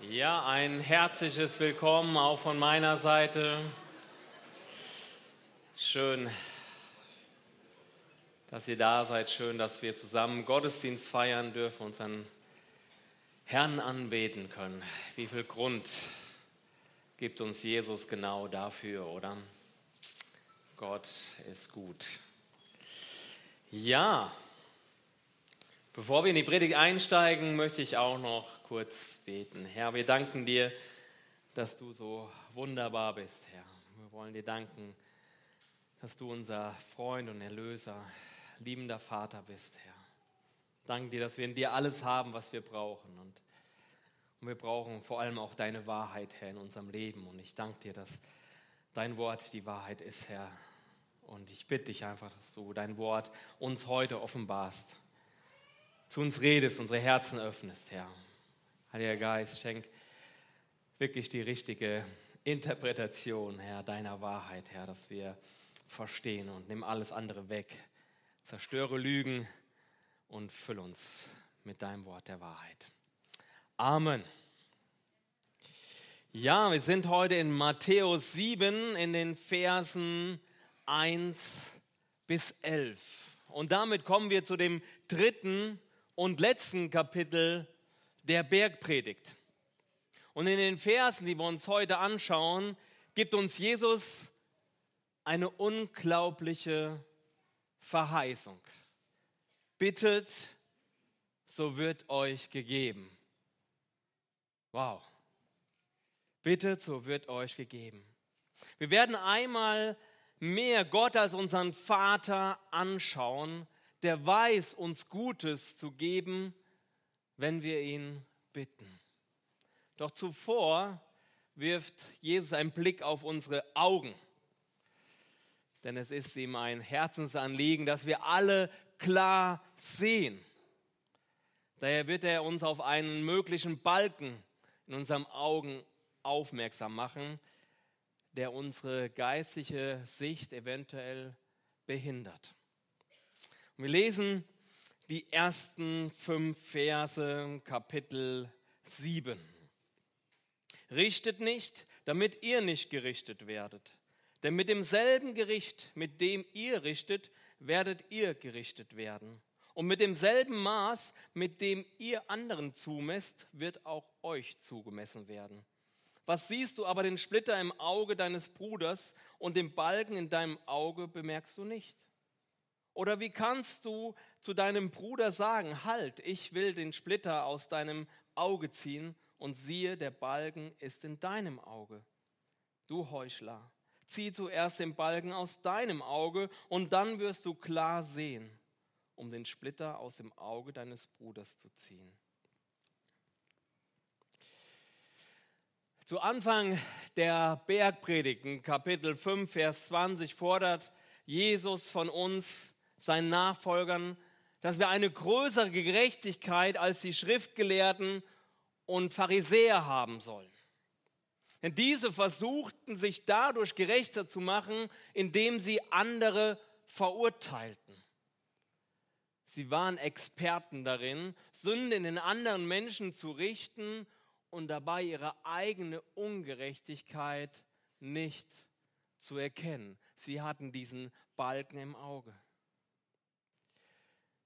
Ja, ein herzliches Willkommen auch von meiner Seite. Schön, dass ihr da seid. Schön, dass wir zusammen Gottesdienst feiern dürfen, unseren Herrn anbeten können. Wie viel Grund gibt uns Jesus genau dafür, oder? Gott ist gut. Ja, bevor wir in die Predigt einsteigen, möchte ich auch noch kurz beten. Herr, wir danken dir, dass du so wunderbar bist, Herr. Wir wollen dir danken, dass du unser Freund und Erlöser, liebender Vater bist, Herr. Danke dir, dass wir in dir alles haben, was wir brauchen. Und, und wir brauchen vor allem auch deine Wahrheit, Herr, in unserem Leben. Und ich danke dir, dass dein Wort die Wahrheit ist, Herr. Und ich bitte dich einfach, dass du dein Wort uns heute offenbarst, zu uns redest, unsere Herzen öffnest, Herr. Heiliger Geist, schenk wirklich die richtige Interpretation, Herr, deiner Wahrheit, Herr, dass wir verstehen und nimm alles andere weg. Zerstöre Lügen und füll uns mit deinem Wort der Wahrheit. Amen. Ja, wir sind heute in Matthäus 7 in den Versen 1 bis 11. Und damit kommen wir zu dem dritten und letzten Kapitel der Bergpredigt. Und in den Versen, die wir uns heute anschauen, gibt uns Jesus eine unglaubliche Verheißung. Bittet, so wird euch gegeben. Wow. Bittet, so wird euch gegeben. Wir werden einmal mehr Gott als unseren Vater anschauen, der weiß, uns Gutes zu geben, wenn wir ihn bitten. Doch zuvor wirft Jesus einen Blick auf unsere Augen. Denn es ist ihm ein Herzensanliegen, dass wir alle klar sehen. Daher wird er uns auf einen möglichen Balken in unseren Augen aufmerksam machen, der unsere geistliche Sicht eventuell behindert. Und wir lesen die ersten fünf Verse, Kapitel 7. Richtet nicht, damit ihr nicht gerichtet werdet. Denn mit demselben Gericht, mit dem ihr richtet, werdet ihr gerichtet werden. Und mit demselben Maß, mit dem ihr anderen zumesst, wird auch euch zugemessen werden. Was siehst du aber den Splitter im Auge deines Bruders und den Balken in deinem Auge bemerkst du nicht? Oder wie kannst du zu deinem Bruder sagen, halt, ich will den Splitter aus deinem Auge ziehen und siehe, der Balken ist in deinem Auge? Du Heuchler, zieh zuerst den Balken aus deinem Auge und dann wirst du klar sehen, um den Splitter aus dem Auge deines Bruders zu ziehen. Zu Anfang der Bergpredigten, Kapitel 5, Vers 20, fordert Jesus von uns, seinen Nachfolgern, dass wir eine größere Gerechtigkeit als die Schriftgelehrten und Pharisäer haben sollen. Denn diese versuchten sich dadurch gerechter zu machen, indem sie andere verurteilten. Sie waren Experten darin, Sünde in den anderen Menschen zu richten und dabei ihre eigene Ungerechtigkeit nicht zu erkennen. Sie hatten diesen Balken im Auge.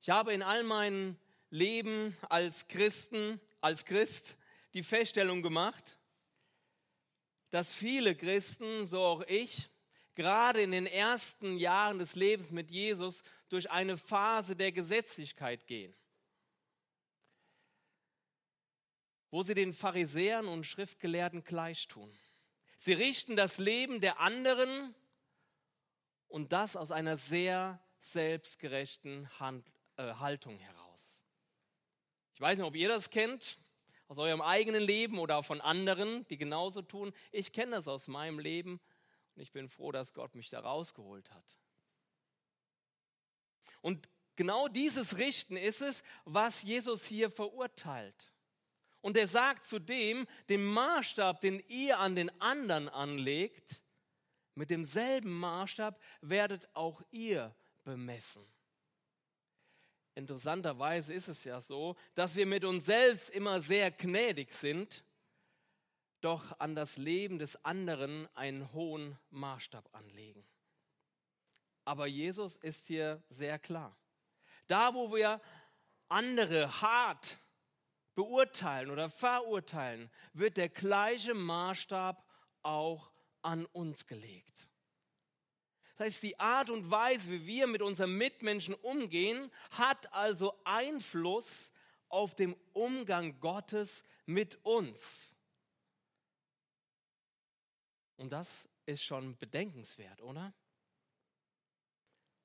Ich habe in all meinem Leben als Christen, als Christ die Feststellung gemacht, dass viele Christen, so auch ich, gerade in den ersten Jahren des Lebens mit Jesus durch eine Phase der Gesetzlichkeit gehen. wo sie den Pharisäern und Schriftgelehrten gleichtun. Sie richten das Leben der anderen und das aus einer sehr selbstgerechten Hand, äh, Haltung heraus. Ich weiß nicht, ob ihr das kennt, aus eurem eigenen Leben oder von anderen, die genauso tun. Ich kenne das aus meinem Leben und ich bin froh, dass Gott mich da rausgeholt hat. Und genau dieses Richten ist es, was Jesus hier verurteilt. Und er sagt zudem, dem Maßstab, den ihr an den anderen anlegt, mit demselben Maßstab werdet auch ihr bemessen. Interessanterweise ist es ja so, dass wir mit uns selbst immer sehr gnädig sind doch an das Leben des anderen einen hohen Maßstab anlegen. Aber Jesus ist hier sehr klar. Da, wo wir andere hart beurteilen oder verurteilen, wird der gleiche Maßstab auch an uns gelegt. Das heißt, die Art und Weise, wie wir mit unseren Mitmenschen umgehen, hat also Einfluss auf den Umgang Gottes mit uns. Und das ist schon bedenkenswert, oder?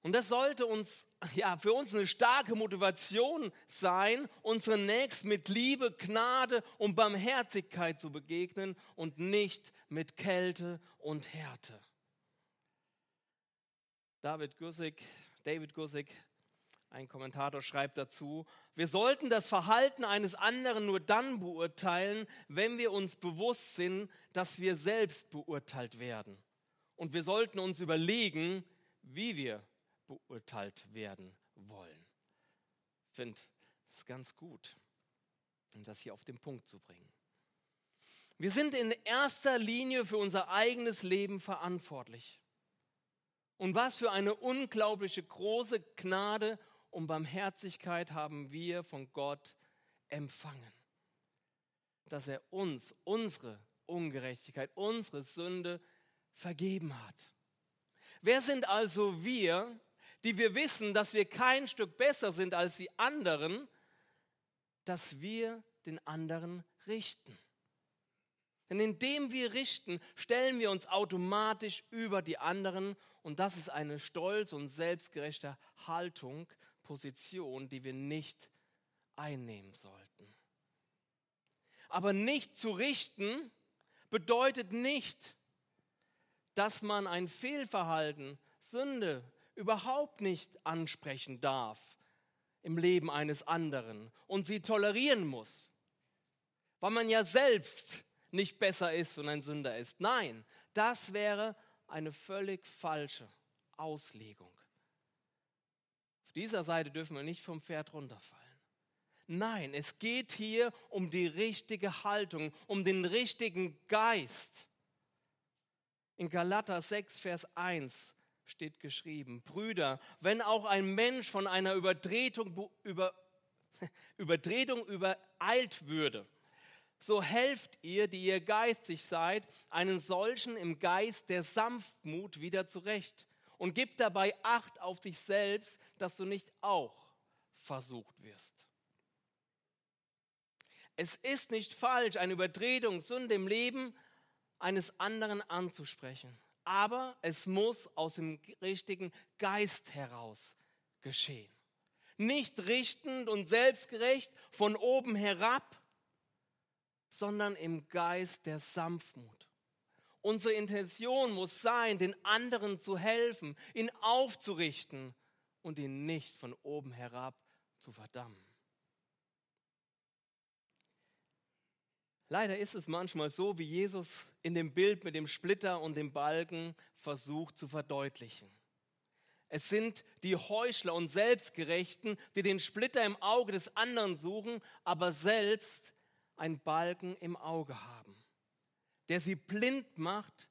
Und das sollte uns, ja, für uns eine starke Motivation sein, unseren Nächsten mit Liebe, Gnade und Barmherzigkeit zu begegnen und nicht mit Kälte und Härte. David Gussig, David Gussig, ein Kommentator schreibt dazu, wir sollten das Verhalten eines anderen nur dann beurteilen, wenn wir uns bewusst sind, dass wir selbst beurteilt werden. Und wir sollten uns überlegen, wie wir beurteilt werden wollen. Ich finde es ganz gut, um das hier auf den Punkt zu bringen. Wir sind in erster Linie für unser eigenes Leben verantwortlich. Und was für eine unglaubliche große Gnade und Barmherzigkeit haben wir von Gott empfangen. Dass er uns unsere Ungerechtigkeit, unsere Sünde vergeben hat. Wer sind also wir, die wir wissen, dass wir kein Stück besser sind als die anderen, dass wir den anderen richten. Denn indem wir richten, stellen wir uns automatisch über die anderen und das ist eine stolz und selbstgerechte Haltung, Position, die wir nicht einnehmen sollten. Aber nicht zu richten bedeutet nicht, dass man ein Fehlverhalten, Sünde, überhaupt nicht ansprechen darf im Leben eines anderen und sie tolerieren muss, weil man ja selbst nicht besser ist und ein Sünder ist. Nein, das wäre eine völlig falsche Auslegung. Auf dieser Seite dürfen wir nicht vom Pferd runterfallen. Nein, es geht hier um die richtige Haltung, um den richtigen Geist. In Galater 6, Vers 1 steht geschrieben, Brüder, wenn auch ein Mensch von einer Übertretung, über, Übertretung übereilt würde, so helft ihr, die ihr geistig seid, einen solchen im Geist der Sanftmut wieder zurecht und gib dabei Acht auf dich selbst, dass du nicht auch versucht wirst. Es ist nicht falsch, eine Übertretung, Sünde im Leben eines anderen anzusprechen aber es muss aus dem richtigen Geist heraus geschehen. Nicht richtend und selbstgerecht von oben herab, sondern im Geist der Sanftmut. Unsere Intention muss sein, den anderen zu helfen, ihn aufzurichten und ihn nicht von oben herab zu verdammen. Leider ist es manchmal so, wie Jesus in dem Bild mit dem Splitter und dem Balken versucht zu verdeutlichen. Es sind die Heuchler und Selbstgerechten, die den Splitter im Auge des anderen suchen, aber selbst einen Balken im Auge haben, der sie blind macht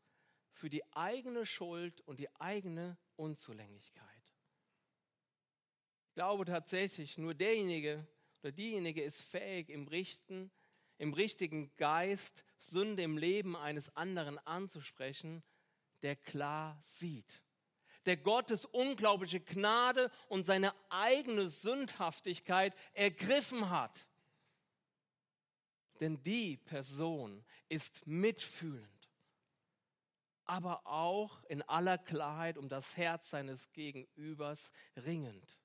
für die eigene Schuld und die eigene Unzulänglichkeit. Ich glaube tatsächlich, nur derjenige oder diejenige ist fähig, im Richten im richtigen Geist Sünde im Leben eines anderen anzusprechen, der klar sieht, der Gottes unglaubliche Gnade und seine eigene Sündhaftigkeit ergriffen hat. Denn die Person ist mitfühlend, aber auch in aller Klarheit um das Herz seines Gegenübers ringend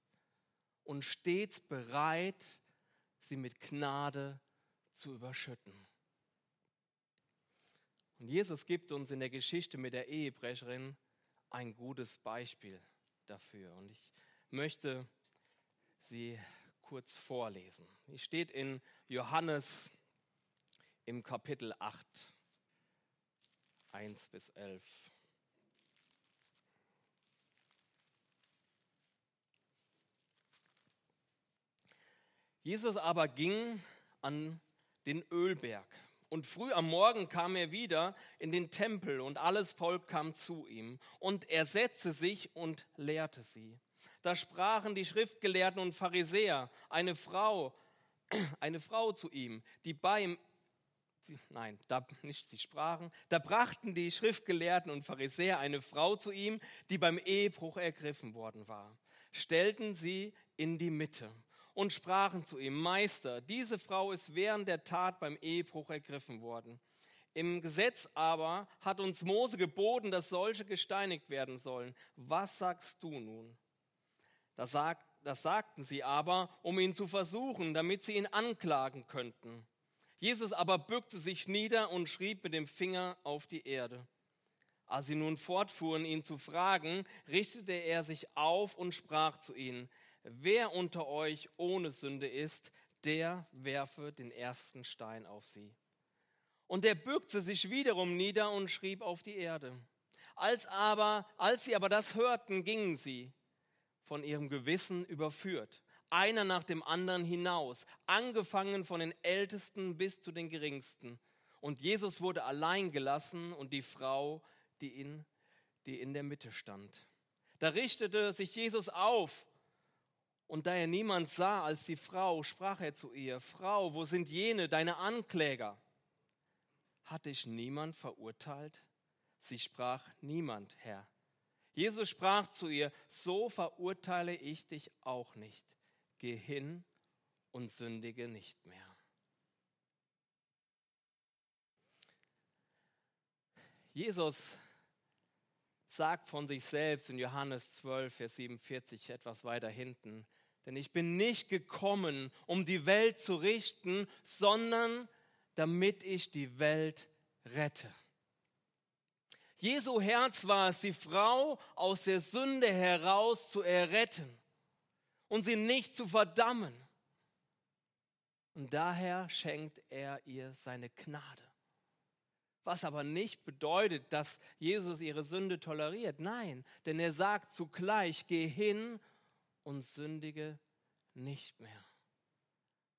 und stets bereit, sie mit Gnade zu überschütten. Und Jesus gibt uns in der Geschichte mit der Ehebrecherin ein gutes Beispiel dafür. Und ich möchte sie kurz vorlesen. Die steht in Johannes im Kapitel 8, 1 bis 11. Jesus aber ging an den Ölberg Und früh am Morgen kam er wieder in den Tempel und alles Volk kam zu ihm. Und er setzte sich und lehrte sie. Da sprachen die Schriftgelehrten und Pharisäer, eine Frau, eine Frau zu ihm, die bei ihm, nein, da nicht sie sprachen, da brachten die Schriftgelehrten und Pharisäer eine Frau zu ihm, die beim Ehebruch ergriffen worden war, stellten sie in die Mitte und sprachen zu ihm, Meister, diese Frau ist während der Tat beim Ehebruch ergriffen worden. Im Gesetz aber hat uns Mose geboten, dass solche gesteinigt werden sollen. Was sagst du nun? Das, sagt, das sagten sie aber, um ihn zu versuchen, damit sie ihn anklagen könnten. Jesus aber bückte sich nieder und schrieb mit dem Finger auf die Erde. Als sie nun fortfuhren, ihn zu fragen, richtete er sich auf und sprach zu ihnen, wer unter euch ohne Sünde ist, der werfe den ersten Stein auf sie. Und er bückte sich wiederum nieder und schrieb auf die Erde. Als aber, als sie aber das hörten, gingen sie von ihrem Gewissen überführt, einer nach dem anderen hinaus, angefangen von den Ältesten bis zu den Geringsten. Und Jesus wurde allein gelassen und die Frau, die in, die in der Mitte stand. Da richtete sich Jesus auf und da er niemand sah als die Frau, sprach er zu ihr, Frau, wo sind jene, deine Ankläger? Hat dich niemand verurteilt? Sie sprach, niemand, Herr. Jesus sprach zu ihr, so verurteile ich dich auch nicht. Geh hin und sündige nicht mehr. Jesus sagt von sich selbst in Johannes 12, Vers 47, etwas weiter hinten, denn ich bin nicht gekommen, um die Welt zu richten, sondern damit ich die Welt rette. Jesu Herz war es, die Frau aus der Sünde heraus zu erretten und sie nicht zu verdammen. Und daher schenkt er ihr seine Gnade. Was aber nicht bedeutet, dass Jesus ihre Sünde toleriert. Nein, denn er sagt zugleich, geh hin und sündige nicht mehr.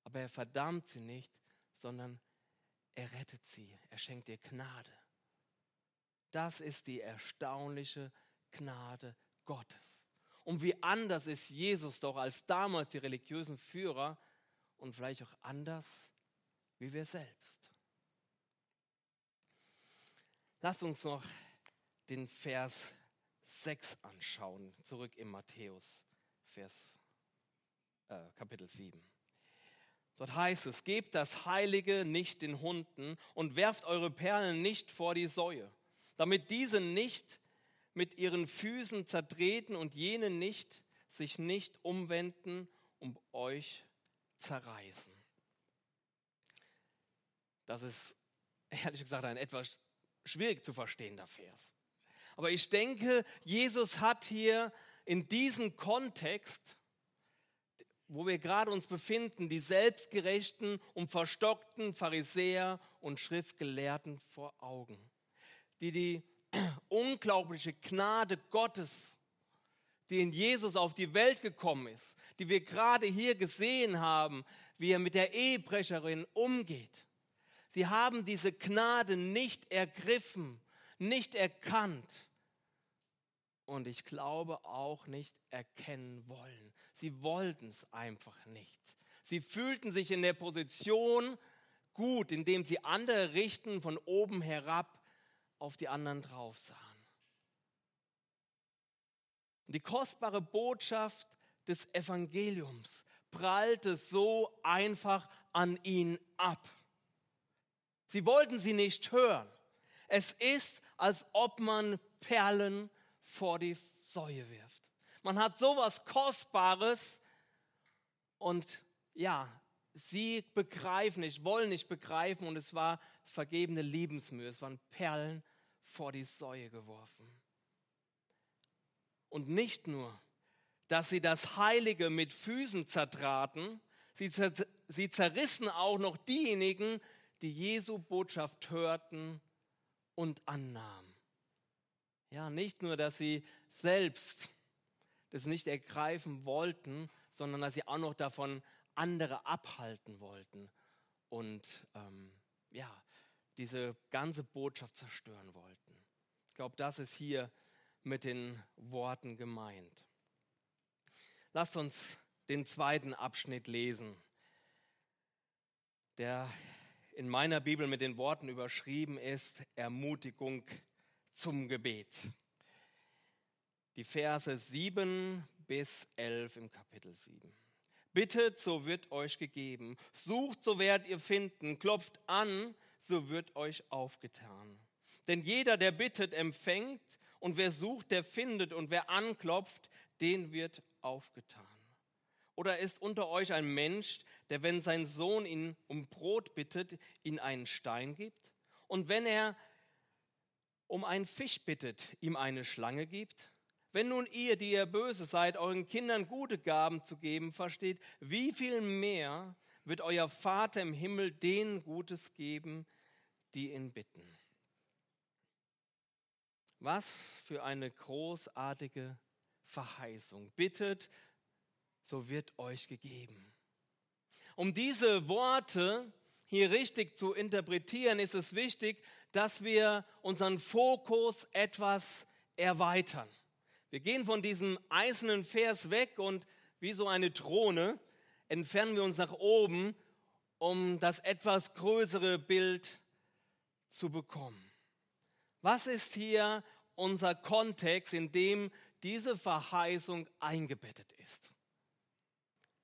Aber er verdammt sie nicht, sondern er rettet sie. Er schenkt ihr Gnade. Das ist die erstaunliche Gnade Gottes. Und wie anders ist Jesus doch als damals die religiösen Führer und vielleicht auch anders wie wir selbst. Lass uns noch den Vers 6 anschauen, zurück in Matthäus, Vers, äh, Kapitel 7. Dort heißt es, gebt das Heilige nicht den Hunden und werft eure Perlen nicht vor die Säue, damit diese nicht mit ihren Füßen zertreten und jene nicht sich nicht umwenden um euch zerreißen. Das ist ehrlich gesagt ein etwas schwierig zu verstehender Vers. Aber ich denke, Jesus hat hier in diesem Kontext, wo wir gerade uns befinden, die selbstgerechten und verstockten Pharisäer und Schriftgelehrten vor Augen, die die unglaubliche Gnade Gottes, die in Jesus auf die Welt gekommen ist, die wir gerade hier gesehen haben, wie er mit der Ehebrecherin umgeht, Sie haben diese Gnade nicht ergriffen, nicht erkannt und ich glaube auch nicht erkennen wollen. Sie wollten es einfach nicht. Sie fühlten sich in der Position gut, indem sie andere richten von oben herab auf die anderen drauf sahen. Und die kostbare Botschaft des Evangeliums prallte so einfach an ihnen ab. Sie wollten sie nicht hören. Es ist, als ob man Perlen vor die Säue wirft. Man hat sowas Kostbares und ja, sie begreifen nicht, wollen nicht begreifen und es war vergebene Liebensmühe. Es waren Perlen vor die Säue geworfen. Und nicht nur, dass sie das Heilige mit Füßen zertraten, sie, zer sie zerrissen auch noch diejenigen, die Jesu Botschaft hörten und annahmen. Ja, nicht nur, dass sie selbst das nicht ergreifen wollten, sondern dass sie auch noch davon andere abhalten wollten und ähm, ja, diese ganze Botschaft zerstören wollten. Ich glaube, das ist hier mit den Worten gemeint. Lasst uns den zweiten Abschnitt lesen, der in meiner Bibel mit den Worten überschrieben ist, Ermutigung zum Gebet. Die Verse 7 bis 11 im Kapitel 7. Bittet, so wird euch gegeben. Sucht, so werdet ihr finden. Klopft an, so wird euch aufgetan. Denn jeder, der bittet, empfängt. Und wer sucht, der findet. Und wer anklopft, den wird aufgetan. Oder ist unter euch ein Mensch, der, wenn sein Sohn ihn um Brot bittet, ihn einen Stein gibt? Und wenn er um einen Fisch bittet, ihm eine Schlange gibt? Wenn nun ihr, die ihr böse seid, euren Kindern gute Gaben zu geben versteht, wie viel mehr wird euer Vater im Himmel denen Gutes geben, die ihn bitten? Was für eine großartige Verheißung. Bittet, so wird euch gegeben. Um diese Worte hier richtig zu interpretieren, ist es wichtig, dass wir unseren Fokus etwas erweitern. Wir gehen von diesem eisernen Vers weg und wie so eine Drohne entfernen wir uns nach oben, um das etwas größere Bild zu bekommen. Was ist hier unser Kontext, in dem diese Verheißung eingebettet ist?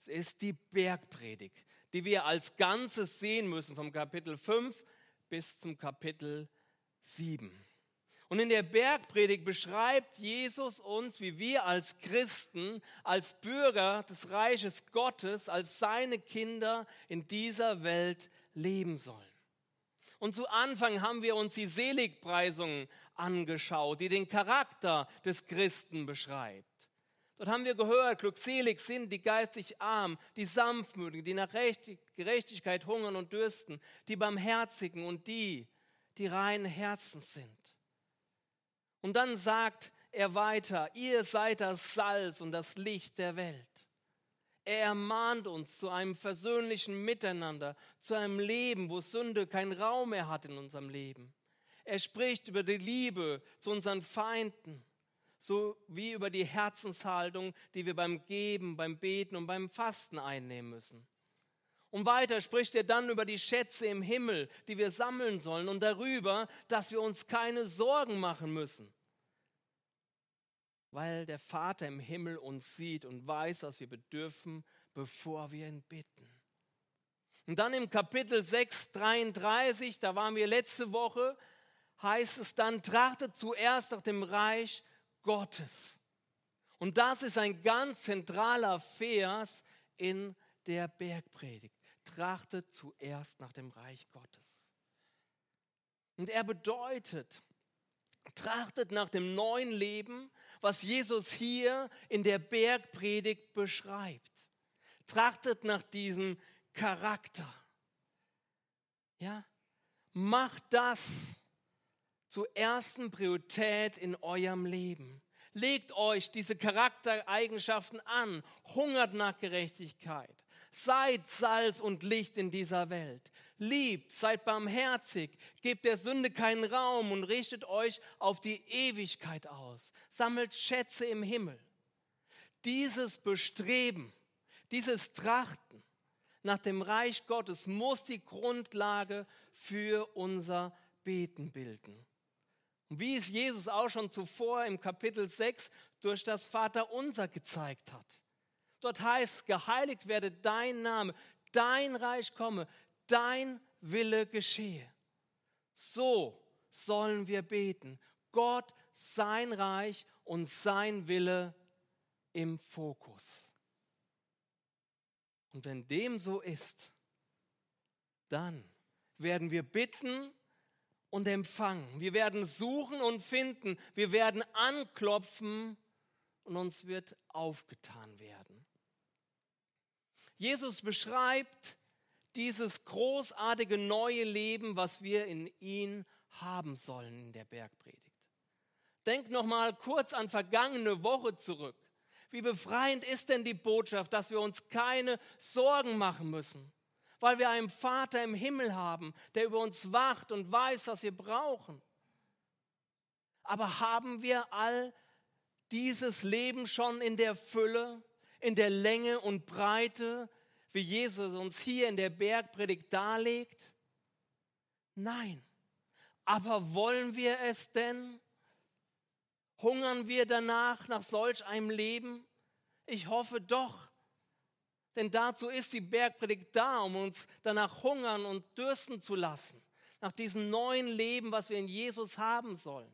Es ist die Bergpredigt, die wir als Ganzes sehen müssen, vom Kapitel 5 bis zum Kapitel 7. Und in der Bergpredigt beschreibt Jesus uns, wie wir als Christen, als Bürger des Reiches Gottes, als seine Kinder in dieser Welt leben sollen. Und zu Anfang haben wir uns die Seligpreisungen angeschaut, die den Charakter des Christen beschreibt. Dort haben wir gehört, glückselig sind die geistig arm, die sanftmütigen, die nach Gerechtigkeit hungern und dürsten, die barmherzigen und die, die reinen Herzens sind. Und dann sagt er weiter, ihr seid das Salz und das Licht der Welt. Er ermahnt uns zu einem versöhnlichen Miteinander, zu einem Leben, wo Sünde keinen Raum mehr hat in unserem Leben. Er spricht über die Liebe zu unseren Feinden so wie über die Herzenshaltung, die wir beim Geben, beim Beten und beim Fasten einnehmen müssen. Und weiter spricht er dann über die Schätze im Himmel, die wir sammeln sollen und darüber, dass wir uns keine Sorgen machen müssen, weil der Vater im Himmel uns sieht und weiß, was wir bedürfen, bevor wir ihn bitten. Und dann im Kapitel 6, 33, da waren wir letzte Woche, heißt es dann, trachtet zuerst nach dem Reich Gottes. Und das ist ein ganz zentraler Vers in der Bergpredigt. Trachtet zuerst nach dem Reich Gottes. Und er bedeutet, trachtet nach dem neuen Leben, was Jesus hier in der Bergpredigt beschreibt. Trachtet nach diesem Charakter. Ja, macht das, zur ersten Priorität in eurem Leben. Legt euch diese Charaktereigenschaften an, hungert nach Gerechtigkeit, seid Salz und Licht in dieser Welt, liebt, seid barmherzig, gebt der Sünde keinen Raum und richtet euch auf die Ewigkeit aus, sammelt Schätze im Himmel. Dieses Bestreben, dieses Trachten nach dem Reich Gottes muss die Grundlage für unser Beten bilden. Und wie es Jesus auch schon zuvor im Kapitel 6 durch das Vaterunser gezeigt hat. Dort heißt, geheiligt werde dein Name, dein Reich komme, dein Wille geschehe. So sollen wir beten. Gott, sein Reich und sein Wille im Fokus. Und wenn dem so ist, dann werden wir bitten und empfangen. Wir werden suchen und finden. Wir werden anklopfen und uns wird aufgetan werden. Jesus beschreibt dieses großartige neue Leben, was wir in ihn haben sollen in der Bergpredigt. Denk noch mal kurz an vergangene Woche zurück. Wie befreiend ist denn die Botschaft, dass wir uns keine Sorgen machen müssen? weil wir einen Vater im Himmel haben, der über uns wacht und weiß, was wir brauchen. Aber haben wir all dieses Leben schon in der Fülle, in der Länge und Breite, wie Jesus uns hier in der Bergpredigt darlegt? Nein. Aber wollen wir es denn? Hungern wir danach, nach solch einem Leben? Ich hoffe doch. Denn dazu ist die Bergpredigt da, um uns danach hungern und dürsten zu lassen. Nach diesem neuen Leben, was wir in Jesus haben sollen.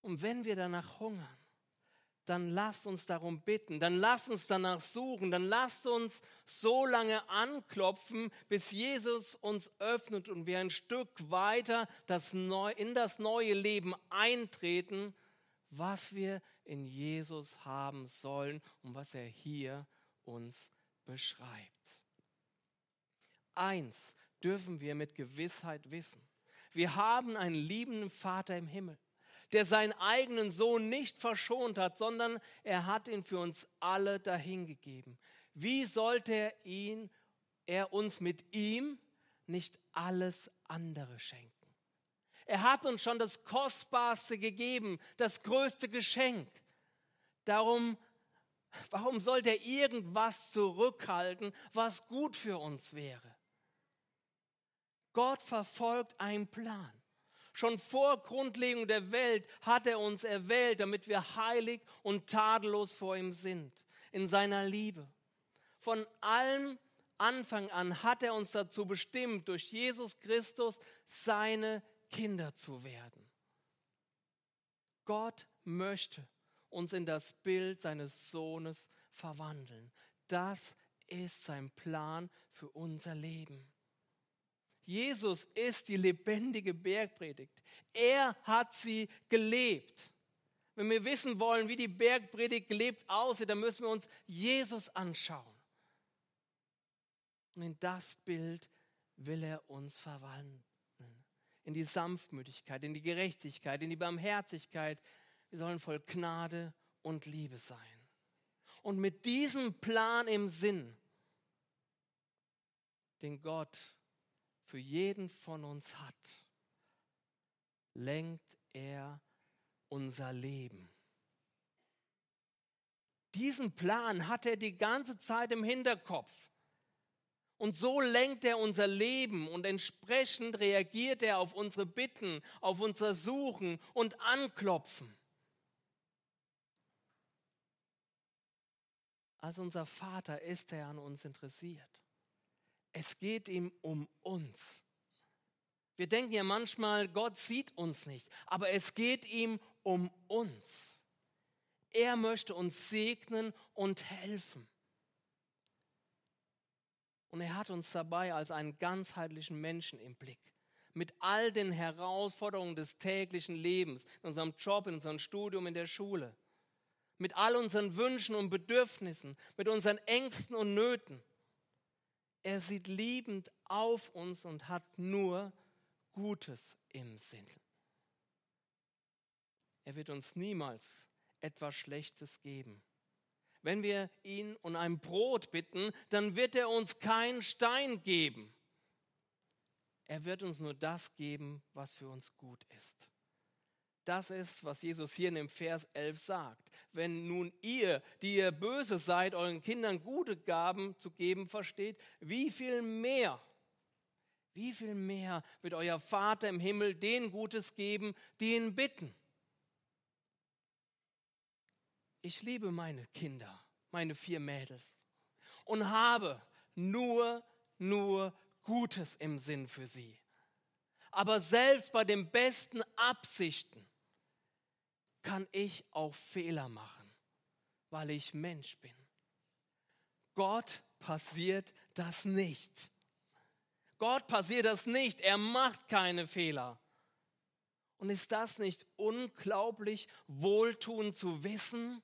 Und wenn wir danach hungern, dann lasst uns darum bitten, dann lasst uns danach suchen, dann lasst uns so lange anklopfen, bis Jesus uns öffnet und wir ein Stück weiter das Neu in das neue Leben eintreten, was wir in Jesus haben sollen und was er hier uns beschreibt. Eins dürfen wir mit Gewissheit wissen. Wir haben einen liebenden Vater im Himmel der seinen eigenen Sohn nicht verschont hat, sondern er hat ihn für uns alle dahingegeben. Wie sollte er ihn, er uns mit ihm nicht alles andere schenken? Er hat uns schon das Kostbarste gegeben, das größte Geschenk. Darum, warum sollte er irgendwas zurückhalten, was gut für uns wäre? Gott verfolgt einen Plan. Schon vor Grundlegung der Welt hat er uns erwählt, damit wir heilig und tadellos vor ihm sind, in seiner Liebe. Von allem Anfang an hat er uns dazu bestimmt, durch Jesus Christus seine Kinder zu werden. Gott möchte uns in das Bild seines Sohnes verwandeln. Das ist sein Plan für unser Leben. Jesus ist die lebendige Bergpredigt. Er hat sie gelebt. Wenn wir wissen wollen, wie die Bergpredigt gelebt aussieht, dann müssen wir uns Jesus anschauen. Und in das Bild will er uns verwandeln. In die Sanftmütigkeit, in die Gerechtigkeit, in die Barmherzigkeit. Wir sollen voll Gnade und Liebe sein. Und mit diesem Plan im Sinn, den Gott für jeden von uns hat, lenkt er unser Leben. Diesen Plan hat er die ganze Zeit im Hinterkopf. Und so lenkt er unser Leben und entsprechend reagiert er auf unsere Bitten, auf unser Suchen und Anklopfen. Als unser Vater ist er an uns interessiert. Es geht ihm um uns. Wir denken ja manchmal, Gott sieht uns nicht, aber es geht ihm um uns. Er möchte uns segnen und helfen. Und er hat uns dabei als einen ganzheitlichen Menschen im Blick. Mit all den Herausforderungen des täglichen Lebens, in unserem Job, in unserem Studium, in der Schule. Mit all unseren Wünschen und Bedürfnissen, mit unseren Ängsten und Nöten. Er sieht liebend auf uns und hat nur Gutes im Sinn. Er wird uns niemals etwas Schlechtes geben. Wenn wir ihn um ein Brot bitten, dann wird er uns keinen Stein geben. Er wird uns nur das geben, was für uns gut ist. Das ist, was Jesus hier in dem Vers 11 sagt. Wenn nun ihr, die ihr böse seid, euren Kindern gute Gaben zu geben versteht, wie viel mehr, wie viel mehr wird euer Vater im Himmel denen Gutes geben, die ihn bitten? Ich liebe meine Kinder, meine vier Mädels und habe nur, nur Gutes im Sinn für sie. Aber selbst bei den besten Absichten kann ich auch Fehler machen, weil ich Mensch bin. Gott passiert das nicht. Gott passiert das nicht. Er macht keine Fehler. Und ist das nicht unglaublich wohltuend zu wissen,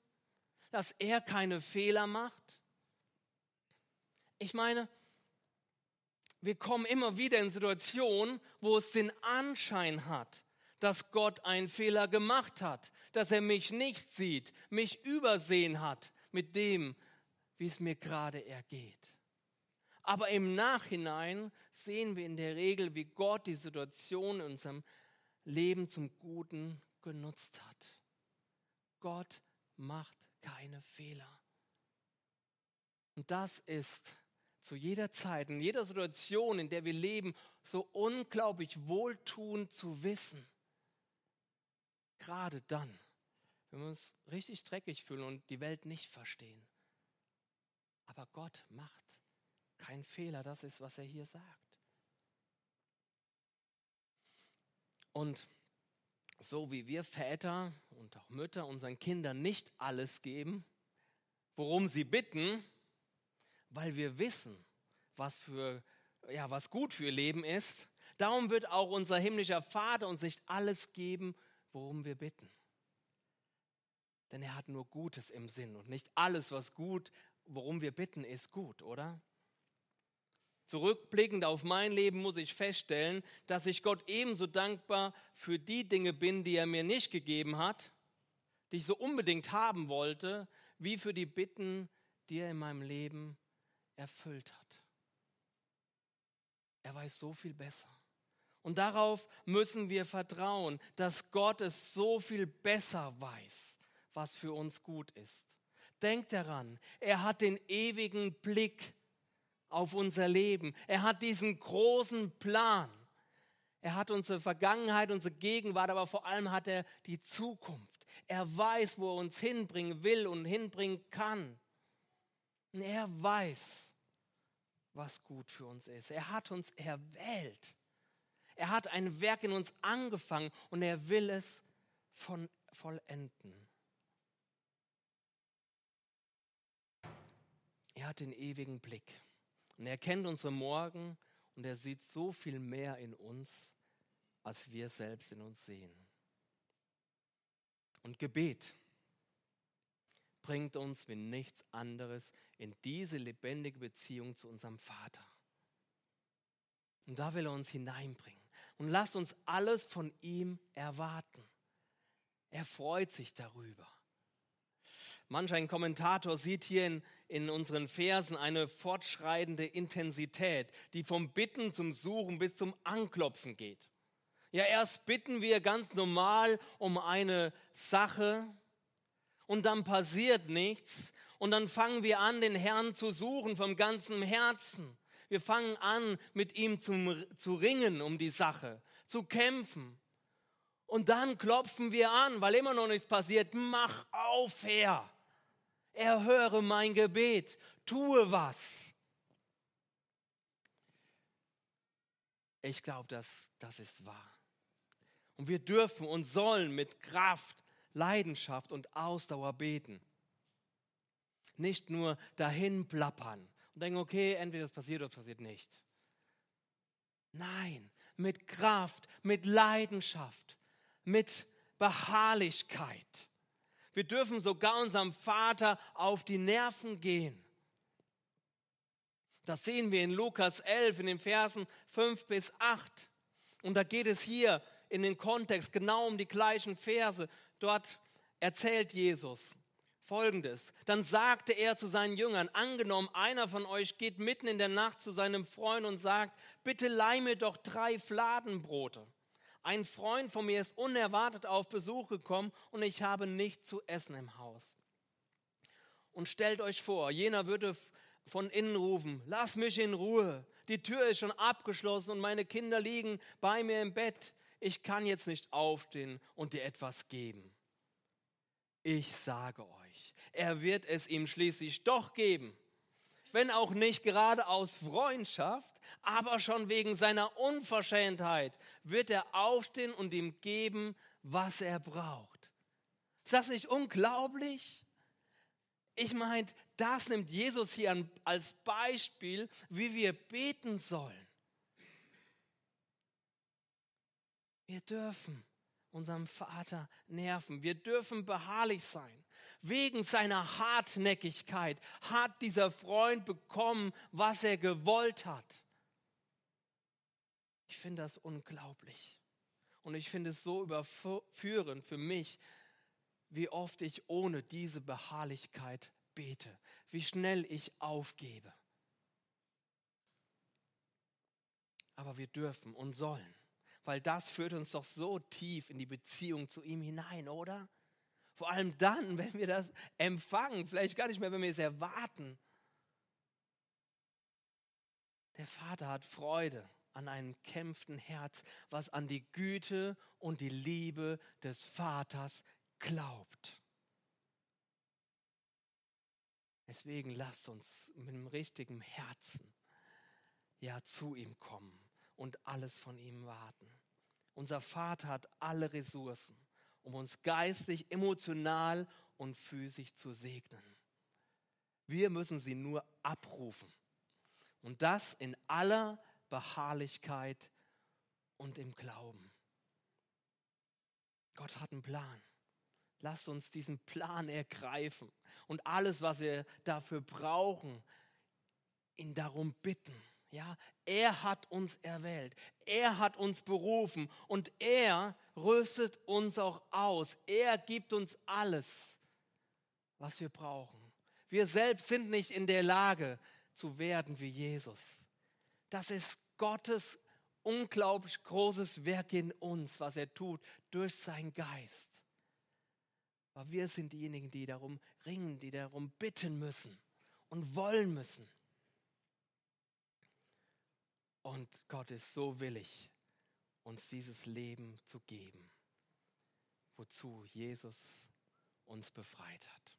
dass er keine Fehler macht? Ich meine, wir kommen immer wieder in Situationen, wo es den Anschein hat, dass Gott einen Fehler gemacht hat, dass er mich nicht sieht, mich übersehen hat mit dem, wie es mir gerade ergeht. Aber im Nachhinein sehen wir in der Regel, wie Gott die Situation in unserem Leben zum Guten genutzt hat. Gott macht keine Fehler. Und das ist zu jeder Zeit, in jeder Situation, in der wir leben, so unglaublich wohltuend zu wissen. Gerade dann, wenn wir uns richtig dreckig fühlen und die Welt nicht verstehen. Aber Gott macht keinen Fehler, das ist, was er hier sagt. Und so wie wir Väter und auch Mütter unseren Kindern nicht alles geben, worum sie bitten, weil wir wissen, was, für, ja, was gut für ihr Leben ist. Darum wird auch unser himmlischer Vater uns nicht alles geben, worum wir bitten. Denn er hat nur Gutes im Sinn und nicht alles, was gut, worum wir bitten, ist gut, oder? Zurückblickend auf mein Leben muss ich feststellen, dass ich Gott ebenso dankbar für die Dinge bin, die er mir nicht gegeben hat, die ich so unbedingt haben wollte, wie für die Bitten, die er in meinem Leben erfüllt hat. Er weiß so viel besser. Und darauf müssen wir vertrauen, dass Gott es so viel besser weiß, was für uns gut ist. Denkt daran, er hat den ewigen Blick auf unser Leben. Er hat diesen großen Plan. Er hat unsere Vergangenheit, unsere Gegenwart, aber vor allem hat er die Zukunft. Er weiß, wo er uns hinbringen will und hinbringen kann. Und er weiß, was gut für uns ist. Er hat uns erwählt. Er hat ein Werk in uns angefangen und er will es von vollenden. Er hat den ewigen Blick und er kennt unsere Morgen und er sieht so viel mehr in uns, als wir selbst in uns sehen. Und Gebet bringt uns wie nichts anderes in diese lebendige Beziehung zu unserem Vater. Und da will er uns hineinbringen. Und lasst uns alles von ihm erwarten. Er freut sich darüber. Manch ein Kommentator sieht hier in, in unseren Versen eine fortschreitende Intensität, die vom Bitten zum Suchen bis zum Anklopfen geht. Ja, erst bitten wir ganz normal um eine Sache, und dann passiert nichts und dann fangen wir an, den Herrn zu suchen vom ganzen Herzen. Wir fangen an, mit ihm zu, zu ringen um die Sache, zu kämpfen. Und dann klopfen wir an, weil immer noch nichts passiert. Mach auf, Herr. Erhöre mein Gebet. Tue was. Ich glaube, das, das ist wahr. Und wir dürfen und sollen mit Kraft Leidenschaft und Ausdauer beten. Nicht nur dahin plappern und denken, okay, entweder es passiert oder es passiert nicht. Nein, mit Kraft, mit Leidenschaft, mit Beharrlichkeit. Wir dürfen sogar unserem Vater auf die Nerven gehen. Das sehen wir in Lukas 11 in den Versen 5 bis 8. Und da geht es hier in den Kontext genau um die gleichen Verse. Dort erzählt Jesus Folgendes. Dann sagte er zu seinen Jüngern, angenommen, einer von euch geht mitten in der Nacht zu seinem Freund und sagt, bitte leih mir doch drei Fladenbrote. Ein Freund von mir ist unerwartet auf Besuch gekommen und ich habe nichts zu essen im Haus. Und stellt euch vor, jener würde von innen rufen, lass mich in Ruhe, die Tür ist schon abgeschlossen und meine Kinder liegen bei mir im Bett ich kann jetzt nicht aufstehen und dir etwas geben. Ich sage euch, er wird es ihm schließlich doch geben. Wenn auch nicht gerade aus Freundschaft, aber schon wegen seiner Unverschämtheit wird er aufstehen und ihm geben, was er braucht. Ist das nicht unglaublich? Ich meine, das nimmt Jesus hier als Beispiel, wie wir beten sollen. Wir dürfen unserem Vater nerven. Wir dürfen beharrlich sein. Wegen seiner Hartnäckigkeit hat dieser Freund bekommen, was er gewollt hat. Ich finde das unglaublich. Und ich finde es so überführend für mich, wie oft ich ohne diese Beharrlichkeit bete, wie schnell ich aufgebe. aber wir dürfen und sollen, weil das führt uns doch so tief in die Beziehung zu ihm hinein, oder? Vor allem dann, wenn wir das empfangen, vielleicht gar nicht mehr, wenn wir es erwarten. Der Vater hat Freude an einem kämpften Herz, was an die Güte und die Liebe des Vaters glaubt. Deswegen lasst uns mit dem richtigen Herzen ja zu ihm kommen und alles von ihm warten. Unser Vater hat alle Ressourcen, um uns geistlich, emotional und physisch zu segnen. Wir müssen sie nur abrufen. Und das in aller Beharrlichkeit und im Glauben. Gott hat einen Plan. Lasst uns diesen Plan ergreifen und alles, was wir dafür brauchen, ihn darum bitten. Ja, er hat uns erwählt, er hat uns berufen und er rüstet uns auch aus. Er gibt uns alles, was wir brauchen. Wir selbst sind nicht in der Lage zu werden wie Jesus. Das ist Gottes unglaublich großes Werk in uns, was er tut durch seinen Geist. Aber wir sind diejenigen, die darum ringen, die darum bitten müssen und wollen müssen. Und Gott ist so willig, uns dieses Leben zu geben, wozu Jesus uns befreit hat.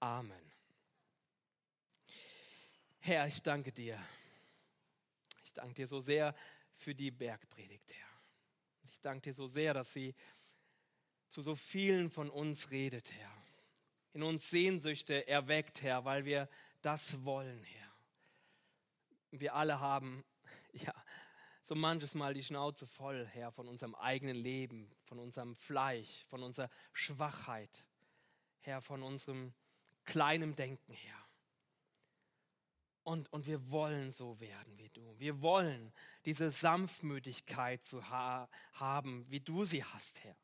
Amen. Herr, ich danke dir danke dir so sehr für die Bergpredigt, Herr. Ich danke dir so sehr, dass sie zu so vielen von uns redet, Herr. In uns Sehnsüchte erweckt, Herr, weil wir das wollen, Herr. Wir alle haben, so manches Mal die Schnauze voll, Herr, von unserem eigenen Leben, von unserem Fleisch, von unserer Schwachheit, Herr, von unserem kleinen Denken, Herr. Und, und wir wollen so werden wie du. Wir wollen diese Sanftmütigkeit zu ha haben, wie du sie hast, Herr.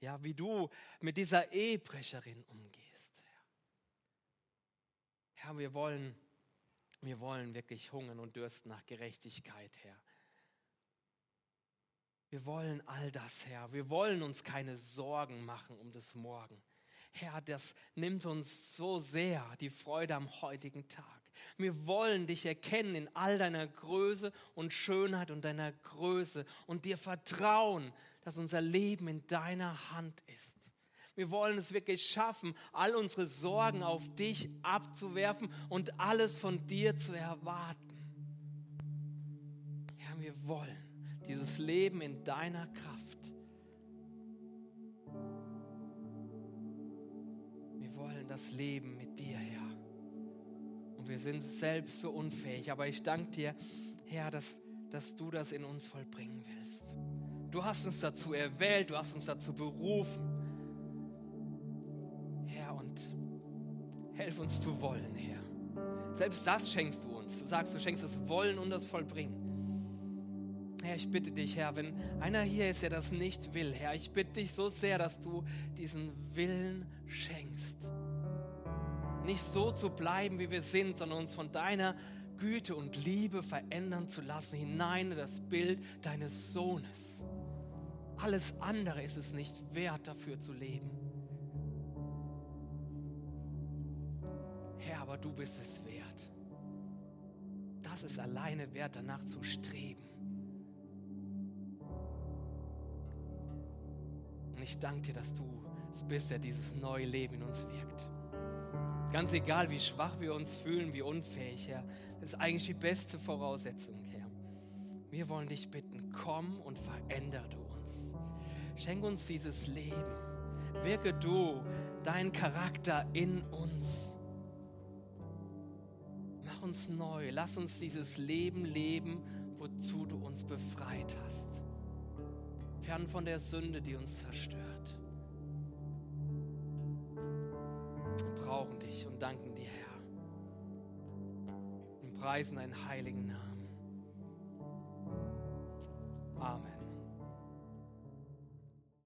Ja, wie du mit dieser Ehebrecherin umgehst, Herr. Herr, wir wollen, wir wollen wirklich hungern und dürsten nach Gerechtigkeit, Herr. Wir wollen all das, Herr. Wir wollen uns keine Sorgen machen um das Morgen. Herr, das nimmt uns so sehr die Freude am heutigen Tag. Wir wollen dich erkennen in all deiner Größe und Schönheit und deiner Größe und dir vertrauen, dass unser Leben in deiner Hand ist. Wir wollen es wirklich schaffen, all unsere Sorgen auf dich abzuwerfen und alles von dir zu erwarten. Herr, wir wollen dieses Leben in deiner Kraft das Leben mit dir, Herr. Und wir sind selbst so unfähig, aber ich danke dir, Herr, dass, dass du das in uns vollbringen willst. Du hast uns dazu erwählt, du hast uns dazu berufen. Herr, und helf uns zu wollen, Herr. Selbst das schenkst du uns. Du sagst, du schenkst das Wollen und das Vollbringen. Herr, ich bitte dich, Herr, wenn einer hier ist, der das nicht will, Herr, ich bitte dich so sehr, dass du diesen Willen schenkst nicht so zu bleiben, wie wir sind, sondern uns von deiner Güte und Liebe verändern zu lassen, hinein in das Bild deines Sohnes. Alles andere ist es nicht wert, dafür zu leben. Herr, aber du bist es wert. Das ist alleine wert, danach zu streben. Und ich danke dir, dass du es bist, der dieses neue Leben in uns wirkt. Ganz egal, wie schwach wir uns fühlen, wie unfähig, Herr. Das ist eigentlich die beste Voraussetzung, Herr. Wir wollen dich bitten, komm und verändere du uns. Schenk uns dieses Leben. Wirke du deinen Charakter in uns. Mach uns neu. Lass uns dieses Leben leben, wozu du uns befreit hast fern von der Sünde, die uns zerstört. Wir brauchen dich und danken dir, Herr. Und preisen deinen heiligen Namen. Amen.